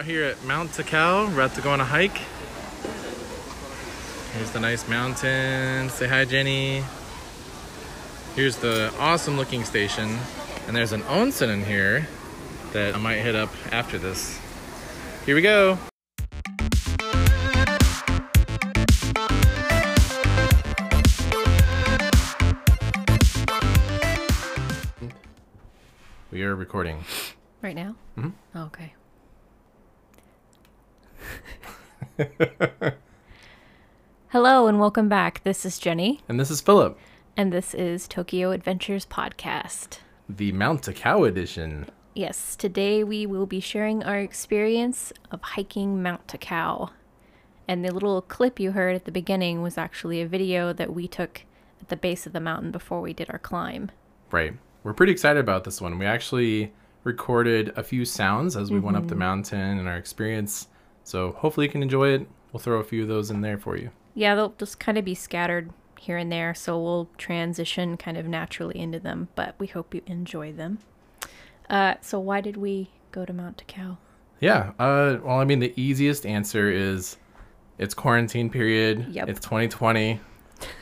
out here at Mount Takao. We're about to go on a hike. Here's the nice mountain. Say hi, Jenny. Here's the awesome looking station. And there's an onsen in here that I might hit up after this. Here we go. We are recording. Right now? Mhm. Oh, okay. Hello and welcome back. This is Jenny, And this is Philip, and this is Tokyo Adventures Podcast. the Mount Takao edition. Yes, today we will be sharing our experience of hiking Mount Takao. And the little clip you heard at the beginning was actually a video that we took at the base of the mountain before we did our climb. Right. We're pretty excited about this one. We actually recorded a few sounds as we went up the mm-hmm. mountain and our experience. So hopefully you can enjoy it. We'll throw a few of those in there for you. Yeah, they'll just kind of be scattered here and there, so we'll transition kind of naturally into them, but we hope you enjoy them. Uh, so, why did we go to Mount Takao? Yeah. Uh, well, I mean, the easiest answer is it's quarantine period. Yep. It's 2020.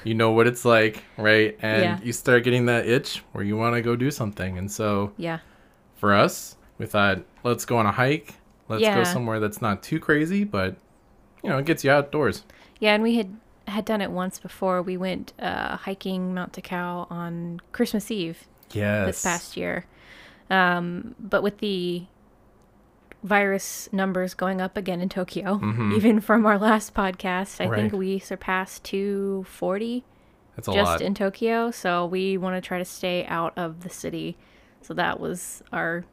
You know what it's like, right? And Yeah. you start getting that itch where you want to go do something. And so Yeah, for us, we thought, let's go on a hike. Let's Yeah. go somewhere that's not too crazy, but, you know, it gets you outdoors. yeah, and we had had done it once before. We went uh, hiking Mount Takao on Christmas Eve Yes. this past year, um, but with the virus numbers going up again in Tokyo, even from our last podcast, I think Mm-hmm. We surpassed 240 That's a just lot. in Tokyo, so we want to try to stay out of the city. So that was our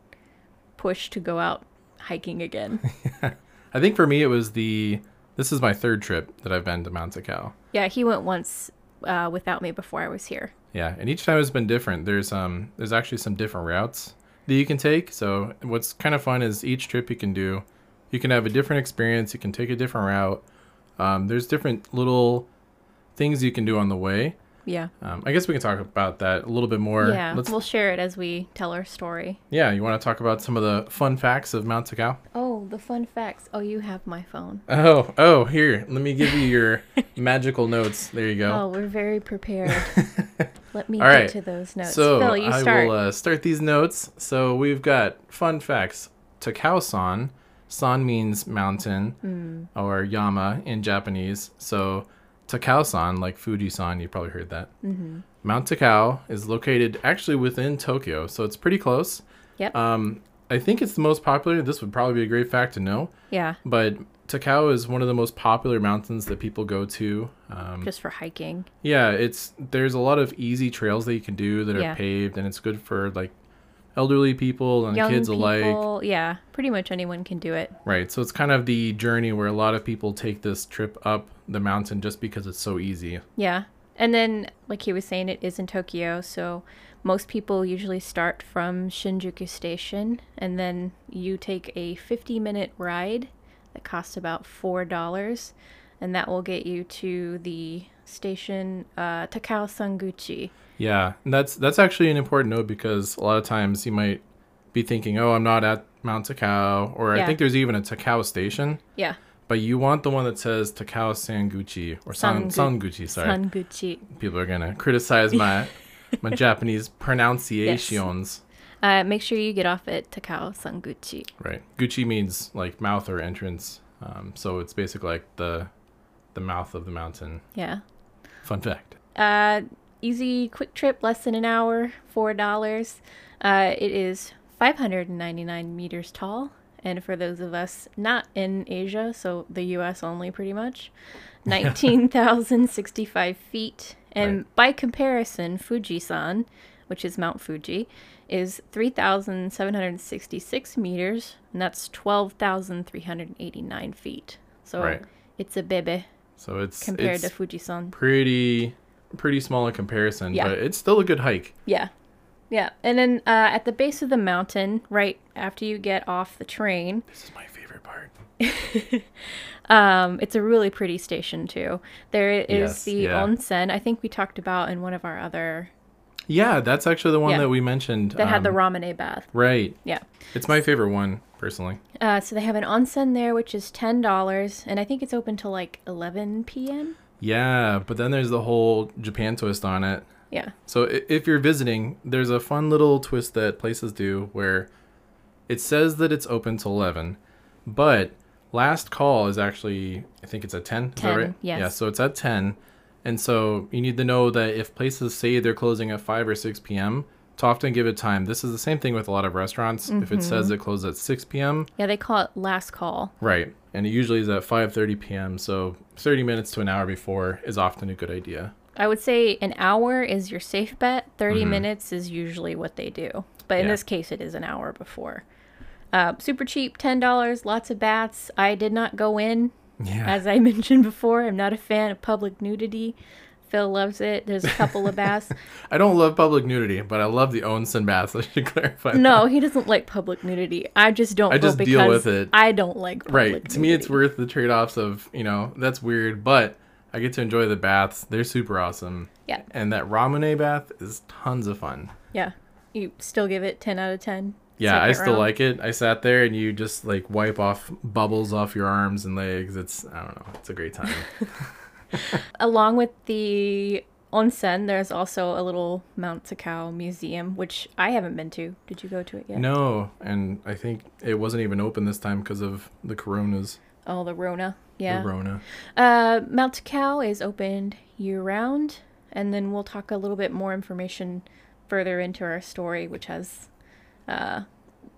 push to go out hiking again. I think for me it was the this is my third trip that I've been to Mount Takao. yeah, he went once uh, without me before I was here. Yeah, and each time has been different. There's um there's actually some different routes that you can take. So what's kind of fun is each trip you can do, you can have a different experience. You can take a different route. Um, there's different little things you can do on the way. Yeah. Um, I guess we can talk about that a little bit more. yeah, Let's, we'll share it as we tell our story. yeah, you want to talk about some of the fun facts of Mount Takao? Oh, the fun facts. Oh, you have my phone. Oh, oh, here, let me give you your magical notes. There you go. Oh, we're very prepared. Let me All get right. to those notes. So Phil, you I start. will uh, start these notes. So we've got fun facts. Takao-san. San means mountain Hmm. or yama in Japanese. So Takao-san, like Fuji-san, you probably heard that. Mm-hmm. Mount Takao is located actually within Tokyo, so it's pretty close. Yep. Um, I think it's the most popular. This would probably be a great fact to know. yeah, But Takao is one of the most popular mountains that people go to. Um, just for hiking. yeah, it's there's a lot of easy trails that you can do that are paved, and it's good for like elderly people and Young kids people, alike. yeah, pretty much anyone can do it. Right. So it's kind of the journey where a lot of people take this trip up the mountain just because it's so easy. Yeah. And then, like he was saying, it is in Tokyo. So most people usually start from Shinjuku Station and then you take a 50 minute ride that costs about $4. And that will get you to the station uh, Takao Sanguchi. Yeah, and that's that's actually an important note because a lot of times you might be thinking, "Oh, I'm not at Mount Takao," or I think there's even a Takao station, Yeah. but you want the one that says Takao Sanguchi or San Sangu- Sanguchi. Sorry, Sanguchi. people are gonna criticize my my Japanese pronunciations. Uh, make sure you get off at Takao Sanguchi. Right. Gucci means like mouth or entrance. Um, so it's basically like the the mouth of the mountain. Yeah. Fun fact. Uh, easy, quick trip, less than an hour, four dollars. Uh, it is 599 meters tall, and for those of us not in Asia, so the U.S. only, pretty much, 19,065 feet. And Right. by comparison, Fujisan, which is Mount Fuji, is 3,766 meters, and that's 12,389 feet. So Right. it's a bebe So it's compared it's to Fujisan. pretty pretty small in comparison, Yeah. but it's still a good hike. Yeah. Yeah. And then uh, at the base of the mountain, right after you get off the train, This is my favorite part. um, it's a really pretty station too. There is Yes, the yeah. onsen. I think we talked about in one of our other Yeah, that's actually the one Yeah. that we mentioned. that had the um, ramune bath. Right. Yeah. It's my favorite one, personally. Uh, so they have an onsen there, which is ten dollars, and I think it's open till like eleven p.m. Yeah, but then there's the whole Japan twist on it. Yeah. So if you're visiting, there's a fun little twist that places do where it says that it's open till 11, but last call is actually, I think it's at 10. Is that 10, right? yes. Yeah, so it's at 10. And so you need to know that if places say they're closing at 5 or 6 p.m., to often give it time. This is the same thing with a lot of restaurants. If it says it closes at 6 p.m., Yeah, they call it last call. right, and it usually is at 5:30 p.m. So 30 minutes to an hour before is often a good idea. I would say an hour is your safe bet. 30 minutes is usually what they do. But in Mm-hmm. Yeah. this case, it is an hour before. Uh, super cheap, $10, lots of baths. I did not go in. Yeah. As I mentioned before, I'm not a fan of public nudity. Phil loves it. There's a couple of baths. I don't love public nudity, but I love the onsen baths. I should clarify. that. No, he doesn't like public nudity. I just don't I go just deal with it. I don't like public Right. To me, it's worth the trade offs of, you know, that's weird, but I get to enjoy the baths. They're super awesome. Yeah. And that ramune bath is tons of fun. Yeah. You still give it 10 out of 10. Yeah, I still round. like it. I sat there and you just like wipe off bubbles off your arms and legs. It's, I don't know, it's a great time. Along with the onsen, there's also a little Mount Takao museum, which I haven't been to. Did you go to it yet? no, and I think it wasn't even open this time because of the coronas. Oh, the Rona. Yeah. The Rona. Uh, Mount Takao is opened year round, and then we'll talk a little bit more information further into our story, which has uh,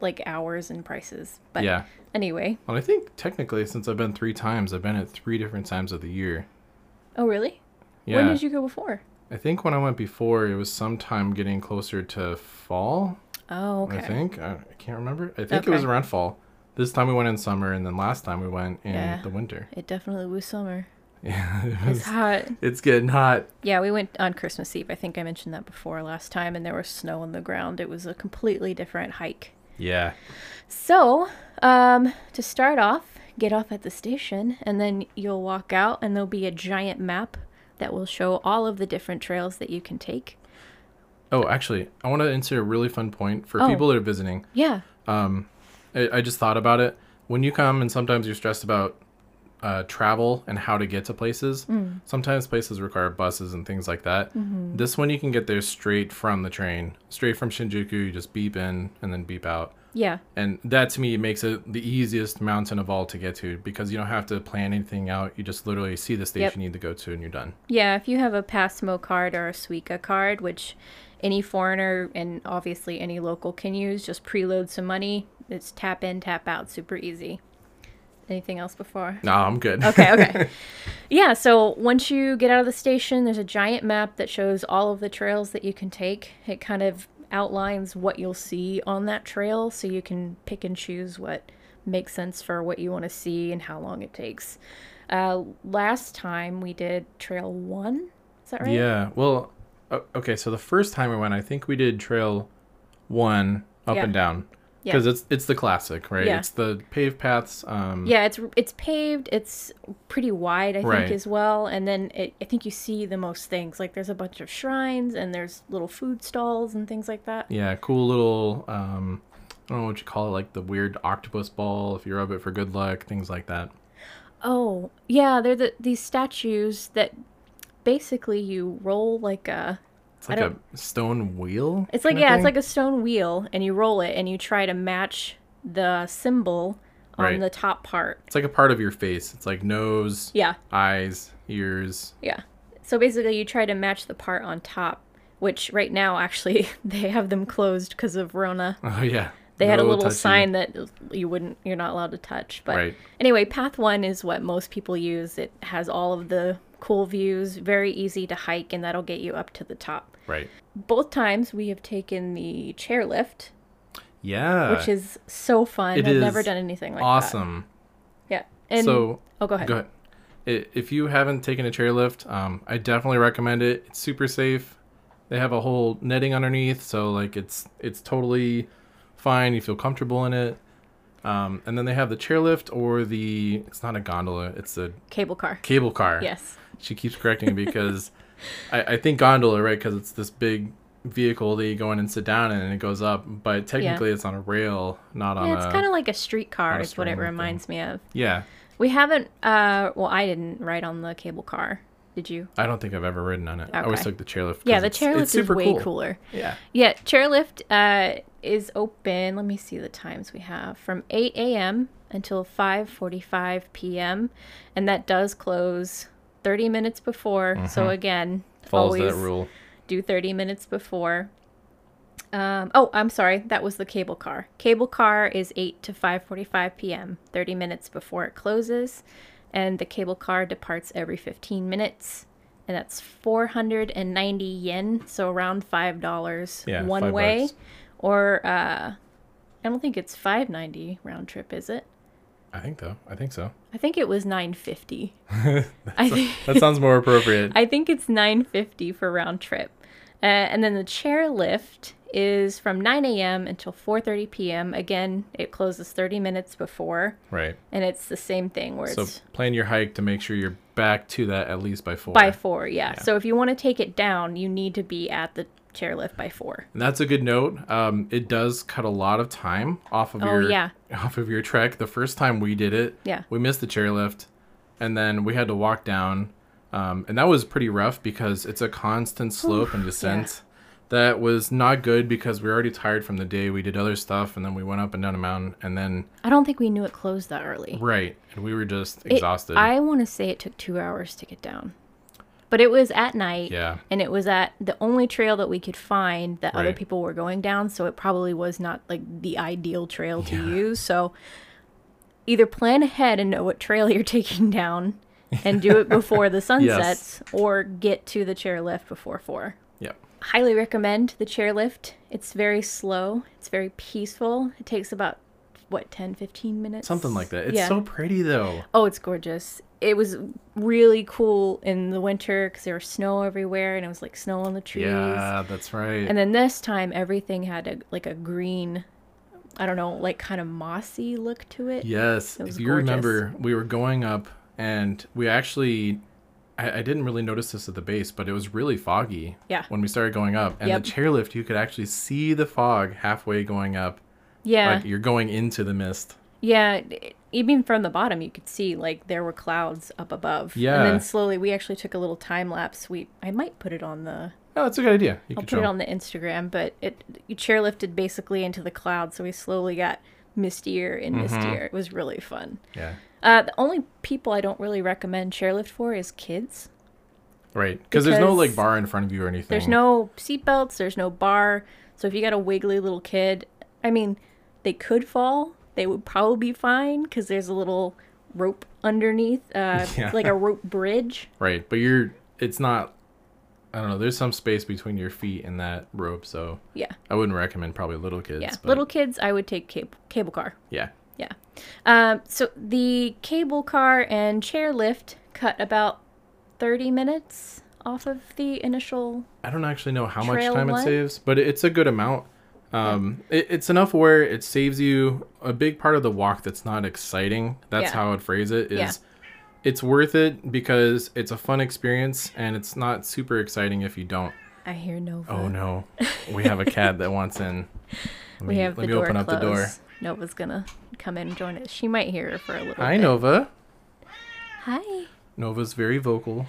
like hours and prices. But yeah. anyway. Well, I think technically, since I've been three times, I've been at three different times of the year. Oh, really? Yeah. When did you go before? I think when I went before, it was sometime getting closer to fall. Oh, okay. I think I, I can't remember. I think it was Okay. around fall. This time we went in summer, and then last time we went in Yeah. the winter. It definitely was summer. Yeah, it It's hot. it's getting hot. Yeah, we went on Christmas Eve. I think I mentioned that before last time, and there was snow on the ground. It was a completely different hike. Yeah, So, um, to start off, get off at the station, and then you'll walk out, and there'll be a giant map that will show all of the different trails that you can take. Oh, actually, I want to insert a really fun point for Oh. people that are visiting. Yeah. Um, I, I just thought about it. When you come and sometimes you're stressed about uh, travel and how to get to places, Mm. sometimes places require buses and things like that. Mm-hmm. This one you can get there straight from the train, straight from Shinjuku. You just beep in and then beep out. Yeah. And that to me makes it the easiest mountain of all to get to because you don't have to plan anything out. You just literally see the station Yep. you need to go to and you're done. Yeah, if you have a Pasmo card or a Suica card, which any foreigner and obviously any local can use, just preload some money. It's tap in, tap out, super easy. Anything else before? No, I'm good. Okay, okay. yeah, so once you get out of the station, there's a giant map that shows all of the trails that you can take. It kind of outlines what you'll see on that trail so you can pick and choose what makes sense for what you want to see and how long it takes. Uh, last time we did Trail 1. Is that right? Yeah. Well, okay. So the first time we went, I think we did trail one up Yeah. and down Yeah. because it's it's the classic, right? Yeah. It's the paved paths. Um, Yeah, it's it's paved. It's pretty wide, I think, as well. And then it, I think you see the most things. Like there's a bunch of shrines and there's little food stalls and things like that. Yeah. Cool little. Um, I don't know what you call it, like the weird octopus ball. If you rub it for good luck, things like that. Oh, yeah, they're the these statues that basically you roll like a It's like a stone wheel. It's like yeah, it's like a stone wheel and you roll it and you try to match the symbol on Right. the top part. It's like a part of your face. It's like nose, Yeah. eyes, ears. Yeah. So basically you try to match the part on top, which right now actually they have them closed because of Rona. Oh yeah. They had a little sign that you wouldn't you're not allowed to touch. But Right. anyway, path 1 is what most people use. It has all of the cool views, very easy to hike and that'll get you up to the top. Right. Both times we have taken the chairlift, Yeah. which is so fun. it I've never done anything like awesome. that. Awesome. Yeah. And so oh, go ahead. Go ahead. If you haven't taken a chairlift, um, I definitely recommend it. It's super safe. They have a whole netting underneath, so like it's it's totally fine. You feel comfortable in it. Um, and then they have the chairlift or the it's not a gondola, it's a Cable car. cable car. Yes. She keeps correcting me because I, I think gondola, right? Because it's this big vehicle that you go in and sit down in and it goes up, but technically it's on a rail, not on Yeah, it's kind of like a streetcar, is what it string thing. reminds me of. yeah. We haven't. Uh, well, I didn't ride on the cable car. Did you? I don't think I've ever ridden on it. I always took the chairlift. Yeah, the it's- chairlift it's is way cool. cooler. Yeah. Yeah, chairlift uh, is open. Let me see the times we have from 8 a.m. until 5:45 p.m. and that does close 30 minutes before. So again, Mm-hmm. Follows always that rule. do 30 minutes before. Um, oh, I'm sorry. That was the cable car. Cable car is 8 to 5:45 p.m. 30 minutes before it closes, and the cable car departs every 15 minutes, and that's 490 yen, so around five dollars Yeah, one five way, bucks. or uh, I don't think it's 590 round trip, is it? I think though. I think so. I think it was 950. I think. That sounds more appropriate. I think it's 950 for round trip. Uh, and then the chair lift is from 9 a.m. until 4:30 p.m. Again, it closes 30 minutes before, right. and it's the same thing where So it's plan your hike to make sure you're back to that at least by four. by four. Yeah. So if you want to take it down, you need to be at the chairlift by four. And that's a good note. Um, it does cut a lot of time off of Oh, your yeah. off of your trek. The first time we did it, Yeah. we missed the chairlift, and then we had to walk down, um, and that was pretty rough because it's a constant slope and descent. That was not good because we were already tired from the day. We did other stuff, and then we went up and down a mountain, and then I don't think we knew it closed that early. right, and we were just It- exhausted. I want to say it took two hours to get down, but it was at night. yeah, and it was at the only trail that we could find that other people were going down so it probably was not like the ideal trail to use so either plan ahead and know what trail you're taking down and do it before the sun Yes. sets or get to the chairlift before 4 yeah. Highly recommend the chairlift it's very slow it's very peaceful it takes about what 10 15 minutes Something like that. It's Yeah. so pretty though. Oh, it's gorgeous. It was really cool in the winter because there was snow everywhere and it was like snow on the trees. Yeah, that's right. And then this time, everything had a, like a green, I don't know, like kind of mossy look to it. Yes, It was if you gorgeous. remember, we were going up, and we actually, I, I didn't really notice this at the base, but it was really foggy. Yeah. When we started going up, and Yep. the chairlift, you could actually see the fog halfway going up, Yeah. like you're going into the mist. yeah. Even from the bottom, you could see like there were clouds up above. Yeah. And then slowly, we actually took a little time lapse. We I might put it on the Oh, that's a good idea. You I'll put it on the Instagram, but it you chairlifted basically into the clouds, so we slowly got mistier and Mm-hmm. mistier. It was really fun. Yeah. Uh, the only people I don't really recommend chairlift for is kids. Right. Because there's no like bar in front of you or anything. There's no seatbelts. There's no bar. So if you got a wiggly little kid, I mean, they could fall. They would probably be fine because there's a little rope underneath, uh, Yeah. like a rope bridge. Right, but you're. It's not. I don't know. There's some space between your feet and that rope, so Yeah, I wouldn't recommend probably little kids. yeah. but Little kids, I would take cable cable car. Yeah. Yeah. Um, so the cable car and chairlift cut about 30 minutes off of the initial. I don't actually know how much time one? it saves, but it's a good amount. Um, it, it's enough where it saves you a big part of the walk that's not exciting. That's Yeah. how I'd phrase it. Is Yeah. it's worth it because it's a fun experience and it's not super exciting if you don't. I hear no. Oh no, we have a cat that wants in. Let We me- have let me open up the door. Nova's gonna come in and join us. She might hear for a little bit. Hi bit. Nova. Hi. Nova's very vocal.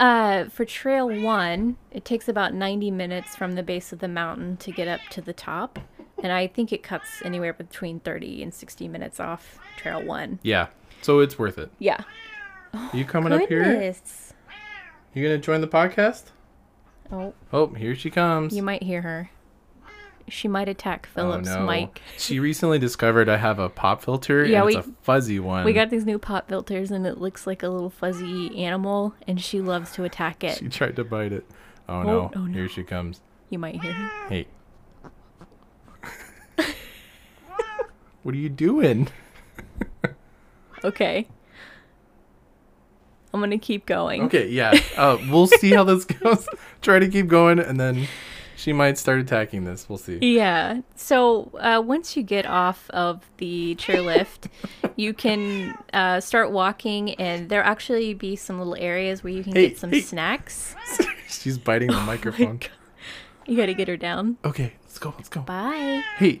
Uh, for trail one, it takes about 90 minutes from the base of the mountain to get up to the top. And I think it cuts anywhere between 30 and 60 minutes off trail one. Yeah, so it's worth it. Yeah. Are you coming up here? You gonna join the podcast? Oh, Oh, here she comes. you might hear her. She might attack Philip's oh, no. mic. She recently discovered I have a pop filter Yeah, and we- it's a fuzzy one. We got these new pop filters and it looks like a little fuzzy animal and she loves to attack it. She tried to bite it. Oh no. oh, no. Here she comes. You might hear her. Hey. what are you doing? Okay. I'm gonna keep going. Okay, yeah. Uh, we'll see how this goes. Try to keep going and then she might start attacking this. We'll see. Yeah. So uh, once you get off of the chairlift, you can uh, start walking, and there actually be some little areas where you can Hey, get some hey. snacks. She's biting the microphone. You gotta get her down. Okay, let's go. Let's go. Bye, Hey,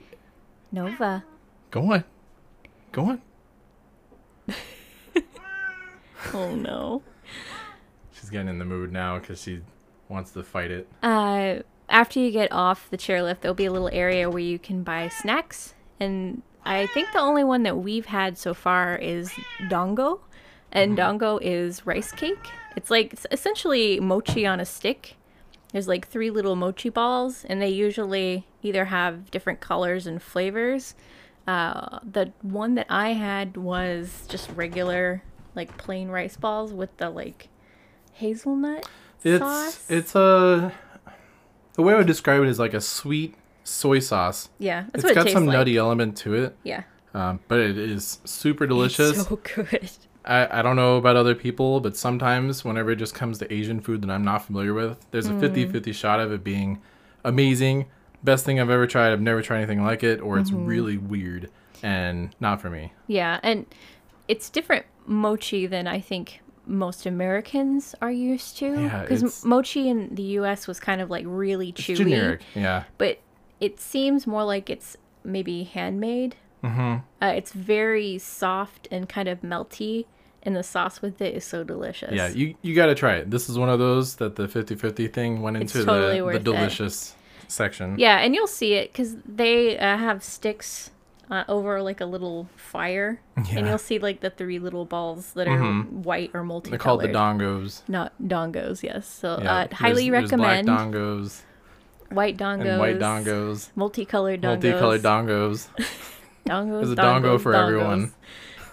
Nova. go on. Go on. Oh no. She's getting in the mood now because she wants to fight it. Uh, after you get off the chairlift, there'll be a little area where you can buy snacks. And I think the only one that we've had so far is dongo. And dongo is rice cake. It's like it's essentially mochi on a stick. There's like three little mochi balls, and they usually either have different colors and flavors. Uh, the one that I had was just regular, like plain rice balls with the like hazelnut It's sauce. it's a the way I would describe it is like a sweet soy sauce. Yeah, that's It's what it got tastes some like. nutty element to it, Yeah, um, but it is super delicious. so good. I, I don't know about other people, but sometimes whenever it just comes to Asian food that I'm not familiar with, there's a 50 50 shot of it being amazing, best thing I've ever tried. I've never tried anything like it, or it's really weird and not for me. Yeah, and it's different mochi than I think most Americans are used to. Because it's- mochi in the U.S. was kind of like really chewy, generic. Yeah. but it seems more like it's maybe handmade. hmm Uh, it's very soft and kind of melty, and the sauce with it is so delicious. Yeah, you, you got to try it. This is one of those that the 50 50 thing went It's into totally the, the worth it. delicious section. Yeah, and you'll see it because they uh, have sticks uh, over like a little fire, and you'll see like the three little balls that are white or multicolored. They're called the dongos. Not dongos, yes. So Yeah, uh, highly there's- there's recommend black dongos white dongos, and white dongos, multicolored dongos, multicolored dongos. dongos. There's a dongo dongos, for everyone.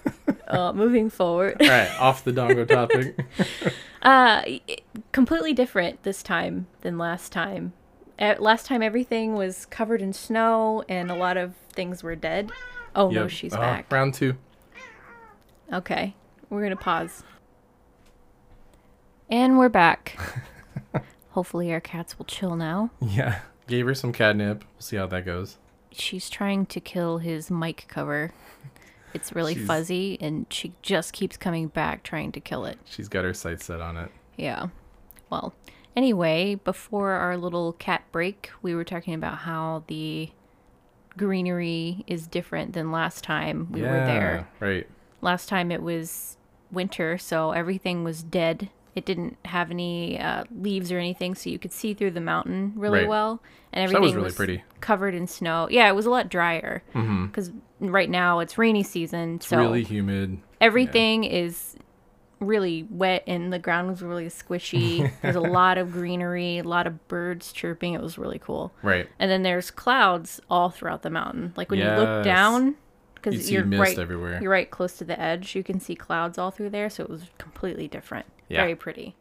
uh, moving forward, All right, off the dongo topic. uh, completely different this time than last time. Last time everything was covered in snow and a lot of things were dead. Oh no, she's Uh, back. Round two. Okay, we're gonna pause. And we're back. Hopefully, our cats will chill now. Yeah. Gave her some catnip. We'll see how that goes. She's trying to kill his mic cover. It's really She's- fuzzy, and she just keeps coming back trying to kill it. She's got her sights set on it. Yeah. Well, anyway, before our little cat break, we were talking about how the greenery is different than last time we yeah, were there. Right. Last time it was winter, so everything was dead. It didn't have any uh, leaves or anything, so you could see through the mountain really Right. well, and So everything was really pretty. covered in snow. Yeah, it was a lot drier Mm-hmm. because right now it's rainy season, It's so really humid. everything is really wet and the ground was really squishy. There's a lot of greenery, a lot of birds chirping. It was really cool. Right. And then there's clouds all throughout the mountain. Like when you look down, because you're mist right, everywhere. you're right close to the edge. You can see clouds all through there, so it was completely different. Yeah. Very pretty.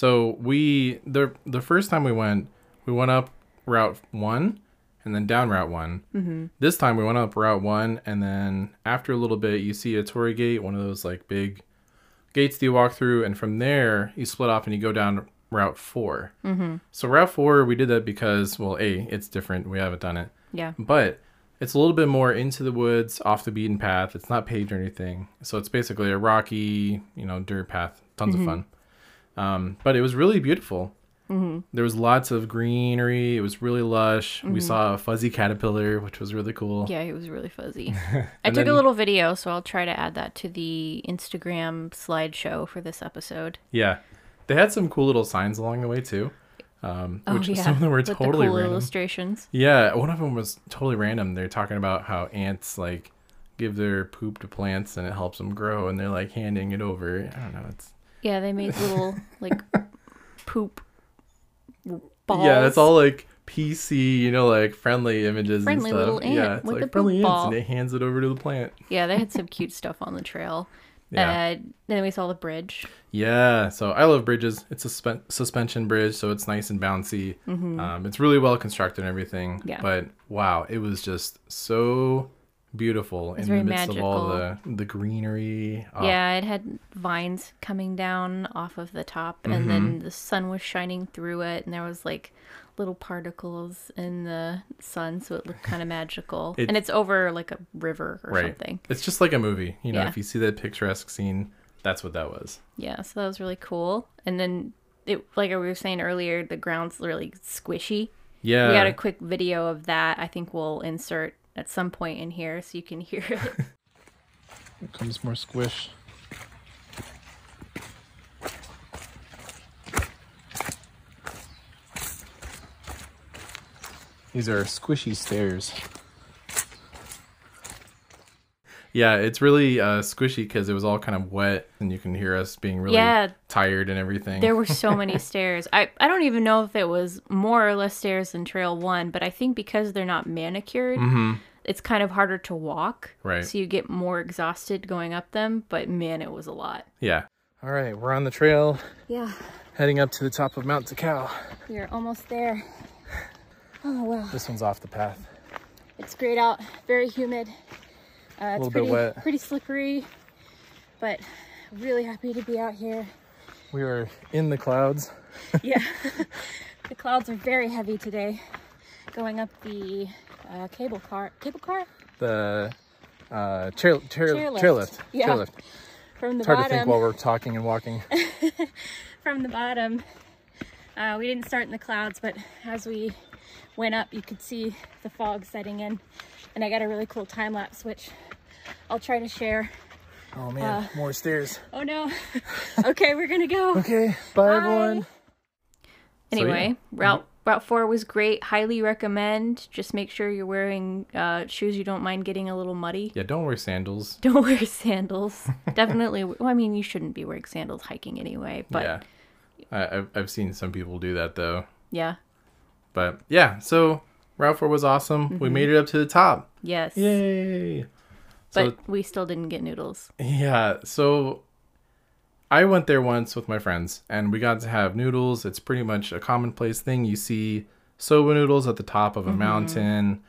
So we the the first time we went, we went up Route One, and then down Route One. Mm-hmm. This time we went up Route One, and then after a little bit, you see a torii gate, one of those like big gates that you walk through, and from there you split off and you go down Route 4 Mm-hmm. So Route Four, we did that because well, a it's different. We haven't done it, Yeah. but it's a little bit more into the woods, off the beaten path. It's not paved or anything, so it's basically a rocky, you know, dirt path. Tons of fun. Um, but it was really beautiful. There was lots of greenery. It was really lush. We saw a fuzzy caterpillar, which was really cool. Yeah, it was really fuzzy. I took a little video, so I'll try to add that to the Instagram slideshow for this episode. Yeah. They had some cool little signs along the way too. Um, which some of them were Oh, with totally the cool random. illustrations. Yeah, one of them was totally random. They're talking about how ants like give their poop to plants and it helps them grow, and they're like handing it over. I don't know. It's Yeah, they made little like poop balls. yeah, it's all like PC, you know, like friendly images Friendly and stuff. little ant yeah, it's with like friendly ants, ball. and it hands it over to the plant. Yeah, they had some cute stuff on the trail. Yeah. Uh, then we saw the bridge. Yeah, so I love bridges. It's a suspen- suspension bridge, so it's nice and bouncy. Um, it's really well constructed and everything. Mm-hmm. Yeah. But wow, it was just so beautiful in very the midst of all the magical. the greenery. Oh, Yeah, it had vines coming down off of the top, and mm-hmm. then the sun was shining through it, and there was like little particles in the sun, so it looked kind of magical. It- and it's over like a river or right. something. It's just like a movie. You know, Yeah. if you see that picturesque scene, that's what that was. Yeah, so that was really cool. And then it, like we were saying earlier, the ground's really squishy. Yeah. We got a quick video of that. I think we'll insert at some point in here so you can hear it. Here comes more squish. These are squishy stairs. Yeah, it's really uh, squishy because it was all kind of wet, and you can hear us being really Yeah. tired and everything. There were so many stairs. I, I don't even know if it was more or less stairs than Trail 1, but I think because they're not manicured, it's kind of harder to walk. Mm-hmm. Right. So you get more exhausted going up them, but man, it was a lot. yeah. All right, we're on the trail Yeah, heading up to the top of Mount Takao. we are almost there. Oh, wow. This one's off the path. It's great out, very humid. Uh, it's little bit pretty, wet. pretty slippery, but really happy to be out here. We are in the clouds. Yeah, the clouds are very heavy today. Going up the uh, cable car, cable car The uh, chair, chair, Chairlift. chairlift. Yeah. Chairlift. from the It's hard to think while we're talking and walking. from the bottom. Uh, we didn't start in the clouds, but as we went up, you could see the fog setting in. And I got a really cool time lapse, which I'll try to share. Oh man, more stairs. Oh no. okay, we're gonna go. Okay, bye, everyone. Anyway, yeah. route route four was great. Highly recommend. Just make sure you're wearing uh, shoes you don't mind getting a little muddy. Yeah, don't wear sandals. Don't wear sandals. Definitely. Well, I mean, you shouldn't be wearing sandals hiking anyway. But yeah, I, I've I've seen some people do that though. yeah. But yeah, so Route Four was awesome. We mm-hmm. made it up to the top. Yes. Yay! So But we still didn't get noodles. yeah, so I went there once with my friends, and we got to have noodles. It's pretty much a commonplace thing. You see soba noodles at the top of a mm-hmm. mountain,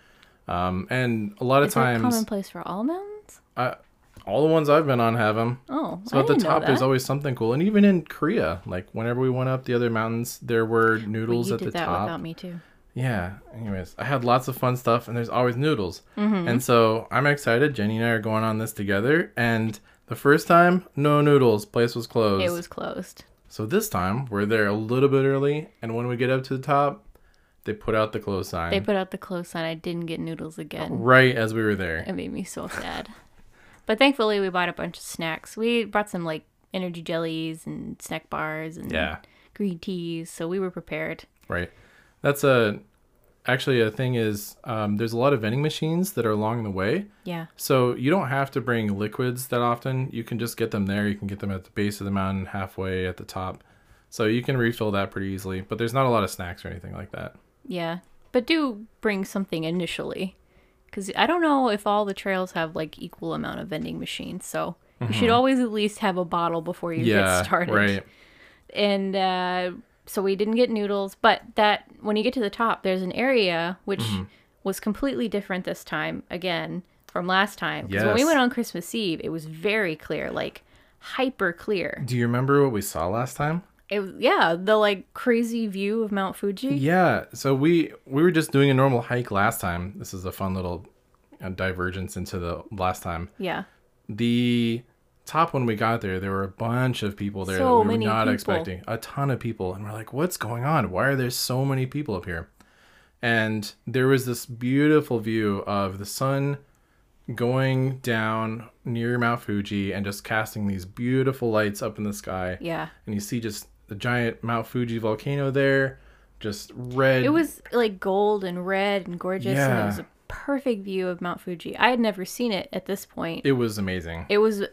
um, and a lot of Is times, commonplace for all mountains? I, all the ones I've been on have them. Oh, So I at the top, there's always something cool, and even in Korea, like whenever we went up the other mountains, there were noodles you at did the that top. without me too. Yeah. Anyways, I had lots of fun stuff, and there's always noodles. Mm-hmm. And so I'm excited. Jenny and I are going on this together. And the first time, no noodles. Place was closed. It was closed. So this time, we're there a little bit early. And when we get up to the top, they put out the close sign They put out the close sign. I didn't get noodles again. right as we were there. It made me so sad. But thankfully, we bought a bunch of snacks. We brought some like energy jellies and snack bars and Yeah. green teas, so we were prepared. Right. That's a. Actually, a thing is, um, there's a lot of vending machines that are along the way. Yeah. So you don't have to bring liquids that often. You can just get them there. You can get them at the base of the mountain, halfway at the top. So you can refill that pretty easily. But there's not a lot of snacks or anything like that. Yeah. But do bring something initially. Because I don't know if all the trails have like equal amount of vending machines. So you should always at least have a bottle before you Mm-hmm. yeah, get started. right. and uh, so we didn't get noodles but that when you get to the top there's an area which Mm-hmm. was completely different this time again from last time because when we went on christmas eve it was very clear like hyper clear Do you remember what we saw last time? It yeah the like crazy view of mount fuji Yeah. So we we were just doing a normal hike last time. This is a fun little uh, divergence into the last time. yeah the top when we got there, there were a bunch of people there So that we were not people. expecting. A ton of people. And we're like, what's going on? Why are there so many people up here? And there was this beautiful view of the sun going down near Mount Fuji and just casting these beautiful lights up in the sky. yeah And you see just the giant Mount Fuji volcano there, just red. it was like gold and red and gorgeous and it was a perfect view of mount fuji. I had never seen it at this point. It was amazing. it was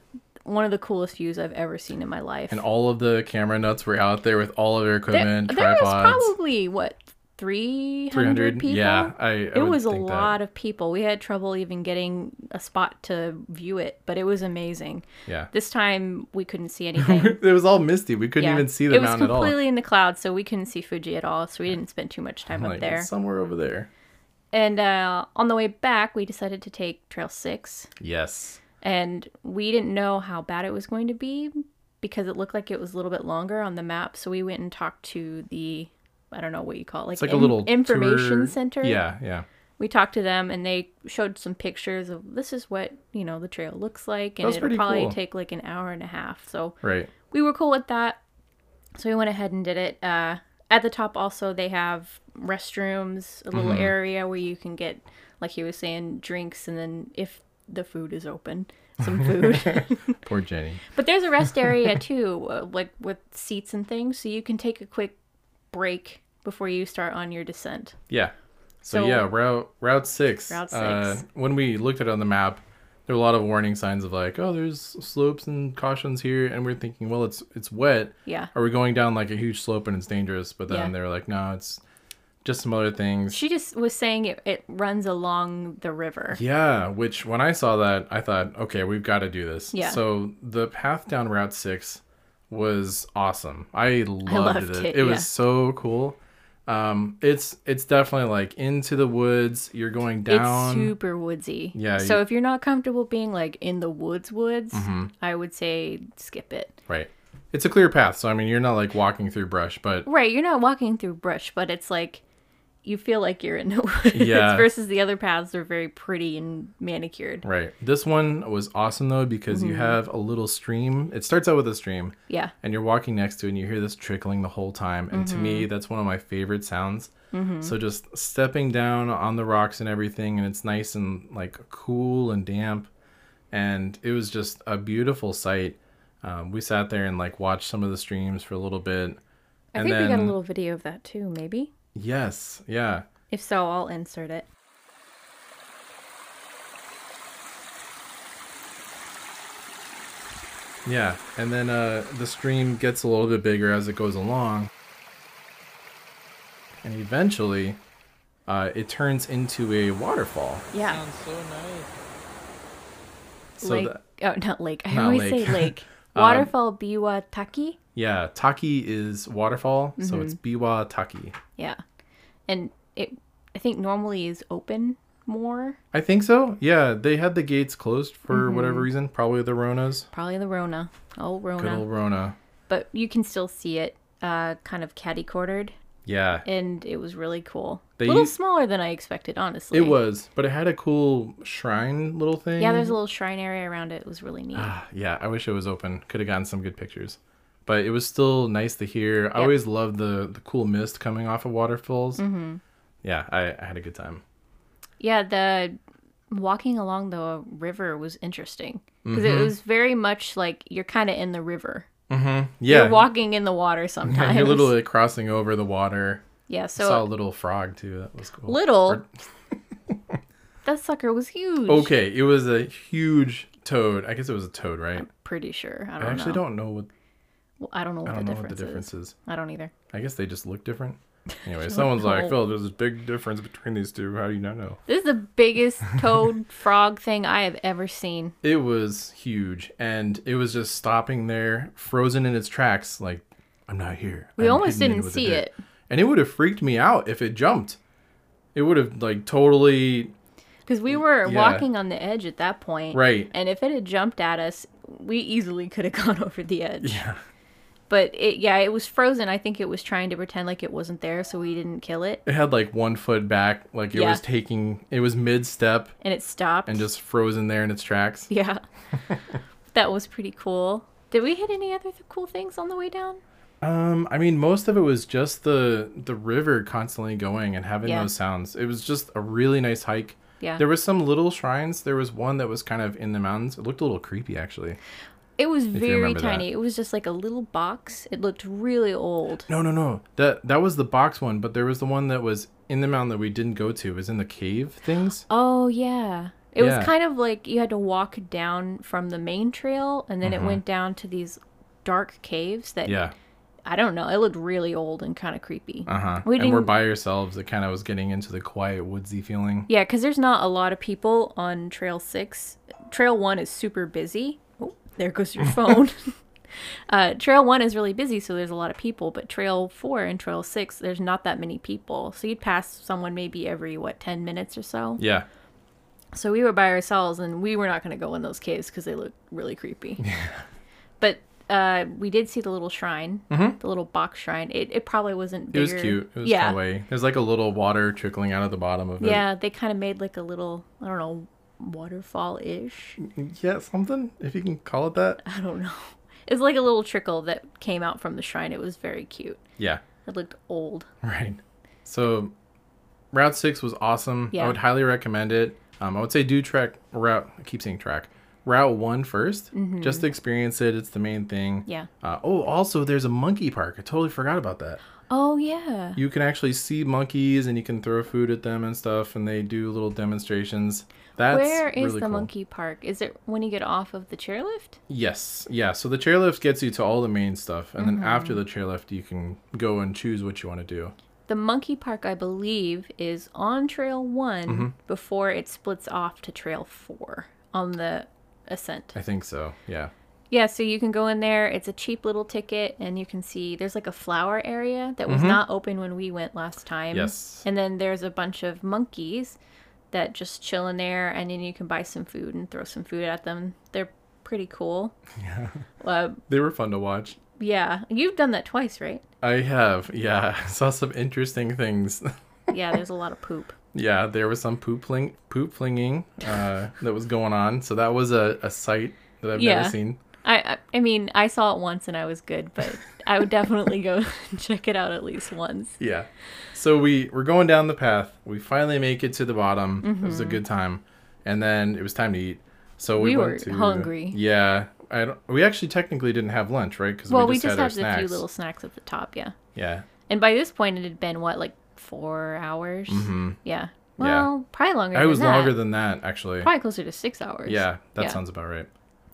one of the coolest views i've ever seen in my life. And all of the camera nuts were out there with all of their There, equipment, there was probably what 300, 300 people yeah i, I it was a think that. lot of people we had trouble even getting a spot to view it but it was amazing yeah this time we couldn't see anything it was all misty we couldn't Yeah. even see the it mountain at all It was completely in the clouds so we couldn't see fuji at all so we didn't spend too much time I'm up like, there somewhere over there And uh, on the way back, we decided to take Trail 6. Yes. And we didn't know how bad it was going to be because it looked like it was a little bit longer on the map. So we went and talked to the, I don't know what you call it, like, It's like in- a little information tour- center. Yeah, yeah. We talked to them and they showed some pictures of this is what, you know, the trail looks like. And it'll probably cool. take like an hour and a half. So Right. we were cool with that. So we went ahead and did it. Uh, at the top, also, they have restrooms, a little Mm-hmm. area where you can get, like he was saying, drinks, and then if the food is open, some food. Poor Jenny. but there's a rest area too, uh, like with seats and things, so you can take a quick break before you start on your descent. Yeah. So, So- yeah, route route six. Route Uh, six. when we looked at it on the map, there were a lot of warning signs of like, oh, there's slopes and cautions here, and we're thinking, well, it's it's wet. Yeah. Are we going down like a huge slope and it's dangerous? But then Yeah. they were like, no, it's just some other things. She just was saying it, it runs along the river. Yeah, which when I saw that, I thought, okay, we've got to do this. Yeah. So the path down Route 6 was awesome. I loved, loved it. it, It yeah. was so cool. Um, it's it's definitely like into the woods. You're going down. It's super woodsy. Yeah, So you- Mm-hmm. if you're not comfortable being like in the woods, woods, I would say skip it. Right. It's a clear path, so I mean, you're not like walking through brush, but Right, you're not walking through brush, but it's like you feel like you're in the woods. Yeah. Versus the other paths are very pretty and manicured. right. This one was awesome though because Mm-hmm. you have a little stream. It starts out with a stream, Yeah. and you're walking next to it and you hear this trickling the whole time and to me Mm-hmm. that's one of my favorite sounds so just stepping down on the rocks and everything and it's nice and like cool and damp and it was just a beautiful sight um, we sat there and like watched some of the streams for a little bit I and think we got a little video of that too, maybe. Yes yeah If so, I'll insert it. yeah and then uh, the stream gets a little bit bigger as it goes along and eventually uh, it turns into a waterfall Yeah. Sounds so nice. so lake. that- oh, not lake. I Not always lake. say lake. Um, Waterfall Biwa Taki. Yeah, Taki is waterfall, so it's Mm-hmm. Biwa Taki. Yeah. And it, I think normally is open more. I think so. Yeah, they had the gates closed for Mm-hmm. whatever reason, probably the Ronas. Probably the Rona. Oh, Good Rona. old Rona. But you can still see it uh, kind of catty quartered. Yeah, And it was really cool. They a little smaller than I expected, honestly. it was, but it had a cool shrine little thing. Yeah, there's a little shrine area around it. It was really neat. Ah, yeah, I wish it was open. Could have gotten some good pictures. But it was still nice to hear. I always loved the the cool mist coming off of waterfalls. Mm-hmm. Yeah, I, I had a good time. Yeah, the walking along the river was interesting because Mm-hmm. it was very much like you're kind of in the river. Yeah, You're walking in the water sometimes. you're literally crossing over the water. yeah, so I Saw a little frog too. That was cool. little. Or- that sucker was huge. Okay, it was a huge toad. I guess it was a toad, right? Pretty sure. I I, actually know. don't know what Well, I don't know what I don't the know what difference the difference is. is. I don't either. I guess they just look different. Anyway, someone's like, "Phil, there's a big difference between these two. How do you not know?" This is the biggest toad frog thing I have ever seen. It was huge, and it was just stopping there, frozen in its tracks. Like, I'm not here. We I'm almost didn't see it. and it would have freaked me out if it jumped. It would have like totally Because we were Yeah. walking on the edge at that point. right. And if it had jumped at us, we easily could have gone over the edge. Yeah, But it, yeah, it was frozen. I think it was trying to pretend like it wasn't there, so we didn't kill it, it had like one foot back, like it Yeah. was taking. It was mid step and it stopped. and just frozen there in its tracks. yeah, that was pretty cool. Did we hit any other th- cool things on the way down? Um, I mean, most of it was just the the river constantly going and having Yeah. those sounds. It was just a really nice hike. Yeah, There was some little shrines. There was one that was kind of in the mountains. It looked a little creepy, actually. It was very remember that. tiny. It was just like a little box. It looked really old. No, no, no. That that was the box one, but there was the one that was in the mountain that we didn't go to. It was in the cave things. Oh yeah. It Yeah. was kind of like you had to walk down from the main trail and then it went down to these dark caves that Mm-hmm. Yeah. I don't know. It looked really old and kind of creepy. Uh huh. We And we're by ourselves. It kind of was getting into the quiet woodsy feeling. Yeah, because there's not a lot of people on Trail 6. Trail 1 is super busy. There goes your phone. Uh, trail one is really busy, so there's a lot of people. But trail four and trail six, there's not that many people. So you'd pass someone maybe every what ten minutes or so. Yeah. So we were by ourselves, and we were not going to go in those caves because they look really creepy. Yeah. but uh, we did see the little shrine, the little box shrine. It, it probably wasn't. Mm-hmm. It was cute. It was yeah. There's like a little water trickling out of the bottom of it. yeah. They kind of made like a little, I don't know, waterfall ish. Yeah, something, if you can call it that. I don't know. It was like a little trickle that came out from the shrine. It was very cute. Yeah. It looked old. Right. So, Route 6 was awesome. Yeah. I would highly recommend it. Um, I would say do track route. I keep saying track. Route 1 1st, Just to experience it. It's the main thing. Mm-hmm. Yeah. Uh, oh, also, there's a monkey park. I totally forgot about that. Oh yeah. You can actually see monkeys and you can throw food at them and stuff, and they do little demonstrations. That's Where is really the cool. monkey park? Is it when you get off of the chairlift? Yes, yeah. So the chairlift gets you to all the main stuff, and Mm-hmm. then after the chairlift, you can go and choose what you want to do. The monkey park, I believe, is on trail one Mm-hmm. before it splits off to trail four on the ascent. I think so. Yeah. Yeah, so you can go in there. It's a cheap little ticket, and you can see there's like a flower area that was not open when we went last time. Mm-hmm. Yes. And then there's a bunch of monkeys that just chill in there, and then you can buy some food and throw some food at them. They're pretty cool. Yeah. Uh, They were fun to watch. yeah, you've done that twice, right? I have. Yeah. I saw some interesting things. Yeah, there's a lot of poop. yeah, there was some poop fling, poop flinging uh, that was going on. So that was a, a sight that I've Yeah. never seen. I, I mean, I saw it once and I was good, but I would definitely go check it out at least once. Yeah. So we we're going down the path. We finally make it to the bottom. It was a good time, and then it was time to eat. So we, Mm-hmm. We were to, hungry. Yeah. I don't, we actually technically didn't have lunch, right? Because Well, we we just, just had had a few little snacks at the top, yeah. Yeah. And by this point, it had been what, like four hours? hmm Yeah. Well, probably longer. I was that. longer than that actually. probably closer to six hours. Yeah, that Yeah. sounds about right.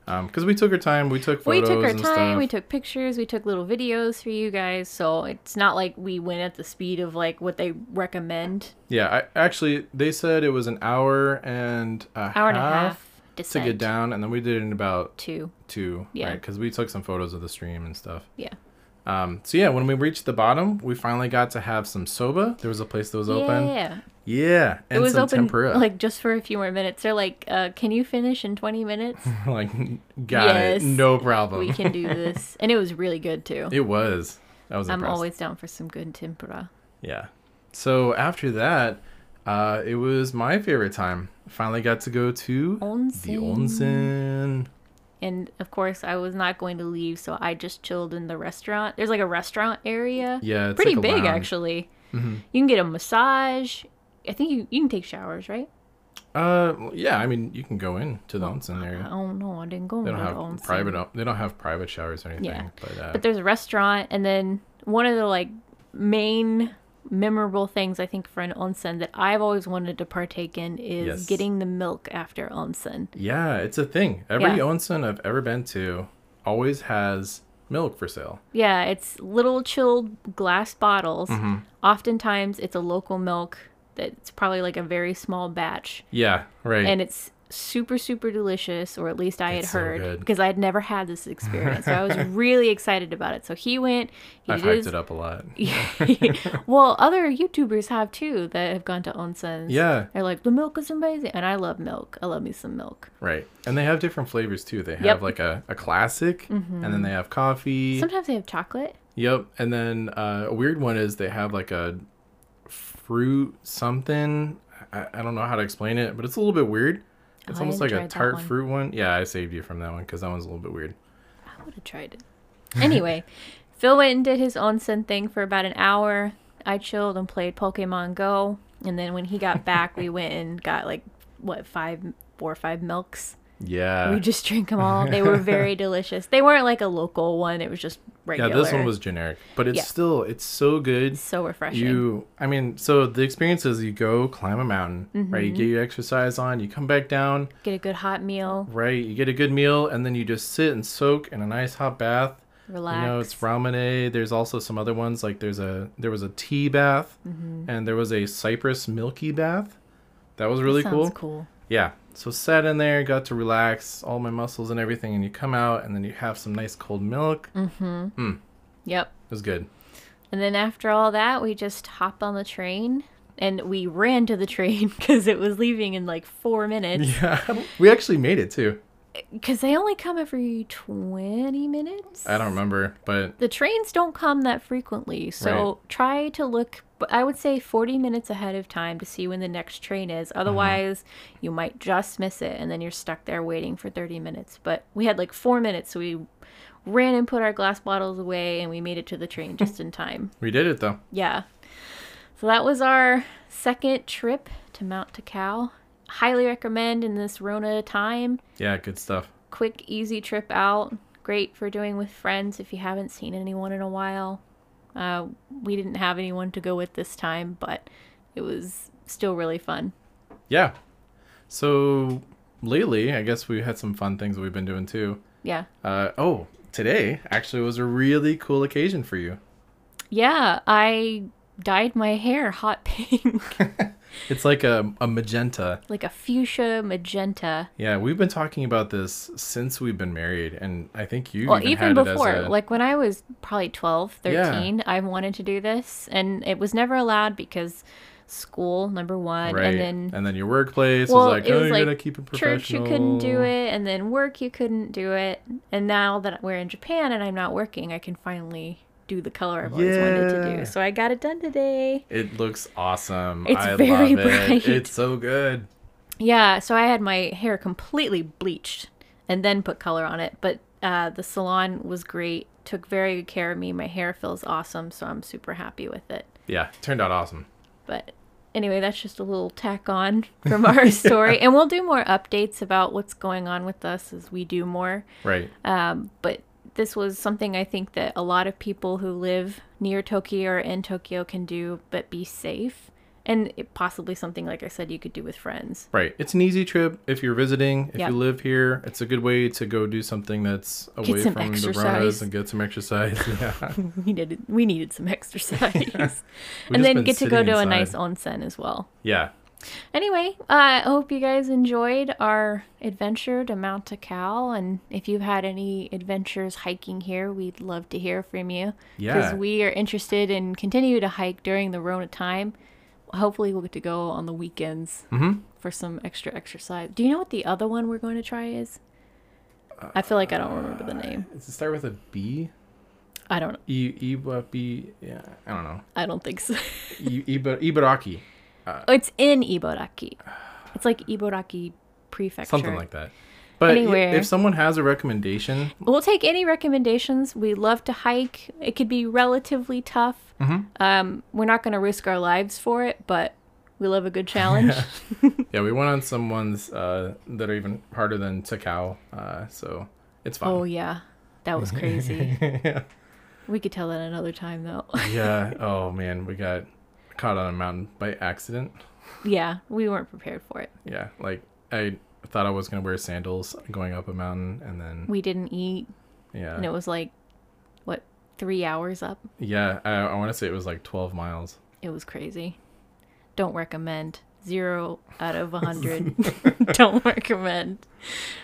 Um, because we took our time. We took We took our time. stuff. We took pictures. We took little videos for you guys. So it's not like we went at the speed of like what they recommend. Yeah, I actually they said it was an hour and a Hour and a half to get down, and then we did it in about Two. two. Yeah. Right, because we took some photos of the stream and stuff. Yeah. Um, so yeah, when we reached the bottom, we finally got to have some soba. There was a place that was open. Yeah. Yeah, and it was open tempura. like just for a few more minutes. They're like, uh, "Can you finish in 20 minutes? like, got Yes. it, no problem. we can do this." And it was really good too. It was. I was I'm impressed. always down for some good tempura. Yeah. So after that, uh, it was my favorite time. Finally got to go to the Onsen. And of course, I was not going to leave, so I just chilled in the restaurant. There's like a restaurant area. Yeah, it's pretty like big actually. Mhm. You can get a massage. I think you you can take showers, right? Uh, yeah. I mean, you can go in to the onsen area. Oh no. I didn't go They to don't the have onsen. private. They don't have private showers or anything. Yeah. But, uh, But there's a restaurant, and then one of the like main memorable things I think for an onsen that I've always wanted to partake in is Yes. getting the milk after onsen. yeah, it's a thing. Every Yeah. onsen I've ever been to always has milk for sale. Yeah, it's little chilled glass bottles. Mm-hmm. Oftentimes, it's a local milk that's probably like a very small batch, Yeah. Right. and it's super super delicious, or at least I had It's so heard good. because I'd never had this experience. so I was really excited about it. So he went. He I've hyped his- it up a lot. well, other YouTubers have too that have gone to onsens. Yeah. They're like, the milk is amazing. And I love milk. I love me some milk. Right. And they have different flavors too. They have Yep. Mm-hmm. like a, a classic, and then they have coffee. Sometimes they have chocolate. Yep. And then uh, a weird one is they have like a fruit something. I, I don't know how to explain it, but it's a little bit weird. It's I almost like a tart fruit one. Yeah, I saved you from that one because that one's a little bit weird. I would have tried it. Anyway, Phil went and did his onsen thing for about an hour. I chilled and played Pokemon Go. And then when he got back, we went and got like, what, five, four or five milks. Yeah. we just drank them all. They were very delicious. They weren't like a local one, it was just yeah, regular. this one was generic, but it's Yeah. still it's so good. so refreshing. You, I mean, so the experience is you go climb a mountain, right? You Mm-hmm. get your exercise on, you come back down, Get a good hot meal, right? You get a good meal, and then you just sit and soak in a nice hot bath. relax. You know, it's ramune. There's also some other ones like there's a there was a tea bath, Mm-hmm. and there was a cypress milky bath. That was really Sounds cool. cool. Yeah, So sat in there, got to relax all my muscles and everything, and you come out and then you have some nice cold milk. It Yep. It was good. And then after all that, we just hopped on the train and we ran to the train because it was leaving in like four minutes. Yeah, we actually made it too. Because they only come every 20 minutes. I don't remember, but the trains don't come that frequently, so Right. try to look. I would say 40 minutes ahead of time to see when the next train is. Mm-hmm. Otherwise, you might just miss it, and then you're stuck there waiting for 30 minutes. But we had like four minutes, so we ran and put our glass bottles away, and we made it to the train just in time. we did it though. Yeah. So that was our second trip to Mount Takao. Highly recommend in this Rona time Yeah, good stuff. quick, easy trip out. Great for doing with friends if you haven't seen anyone in a while. Uh, we didn't have anyone to go with this time, but it was still really fun. Yeah. So lately, I guess we had some fun things we've been doing too. Yeah. Uh, oh, today actually was a really cool occasion for you. Yeah, I dyed my hair hot pink, It's like a, a magenta. like a fuchsia magenta. Yeah, we've been talking about this since we've been married, and I think you Well, even, even had before, a, like when I was probably 12, Yeah. 13, I wanted to do this, and it was never allowed because school, number one, right, and then your workplace Well, was like, oh, was you like gotta keep it professional. church you couldn't do it and then work you couldn't do it and now that we're in japan and i'm not working i can finally do the color i've always wanted to do so i got it done today It looks awesome. It's I very love it. bright. It's so good. yeah so i had my hair completely bleached and then put color on it but uh, the salon was great took very good care of me my hair feels awesome so i'm super happy with it Yeah, turned out awesome. But anyway, that's just a little tack on from our story. And we'll do more updates about what's going on with us as we do more. Right. Um, but this was something I think that a lot of people who live near Tokyo or in Tokyo can do, but be safe. And it, possibly something, like I said, you could do with friends. Right. It's an easy trip if you're visiting. If Yeah. you live here, it's a good way to go do something that's away from the exercise. And get some exercise. Yeah. We needed we needed some exercise, and then get to go to a nice onsen as well. Yeah. Anyway, uh, I hope you guys enjoyed our adventure to Mount Takao. And if you've had any adventures hiking here, we'd love to hear from you. Yeah. Because we are interested in continue to hike during the Rona time. Hopefully, we'll get to go on the weekends Mm-hmm. for some extra exercise. Do you know what the other one we're going to try is? I feel like I don't remember the name. Does it start with a B? I don't know. E Iba B. Yeah. I don't know. I don't think so. I- Iba Ibaraki. it's in Ibaraki. It's like Ibaraki Prefecture. Something like that. But Anywhere. if someone has a recommendation, We'll take any recommendations. We love to hike. It could be relatively tough. Mhm. Um, we're not going to risk our lives for it, but we love a good challenge. yeah, we went on some ones uh, that are even harder than Takao. Uh, so it's fun. oh yeah, that was crazy. yeah. we could tell that another time though. yeah. Oh man, we got caught on a mountain by accident. yeah, we weren't prepared for it. Yeah, like I thought I was gonna wear sandals going up a mountain, and then We didn't eat, yeah, and it was like what three hours up. yeah. I, I want to say it was like twelve miles. It was crazy. Don't recommend. Zero out of a hundred. Don't recommend.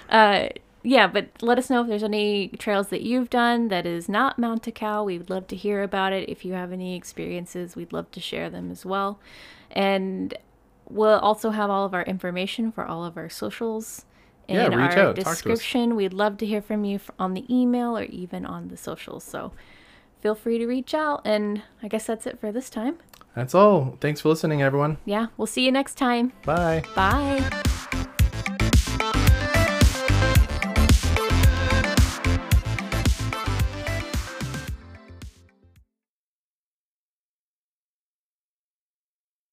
Uh, yeah, but let us know if there's any trails that you've done that is not Mount Takao. We would love to hear about it. If you have any experiences, we'd love to share them as well. And we'll also have all of our information for all of our socials in Yeah, our out, talk to us. description. We'd love to hear from you on the email or even on the socials. So feel free to reach out. And I guess that's it for this time. That's all. Thanks for listening, everyone. Yeah, we'll see you next time. Bye. Bye.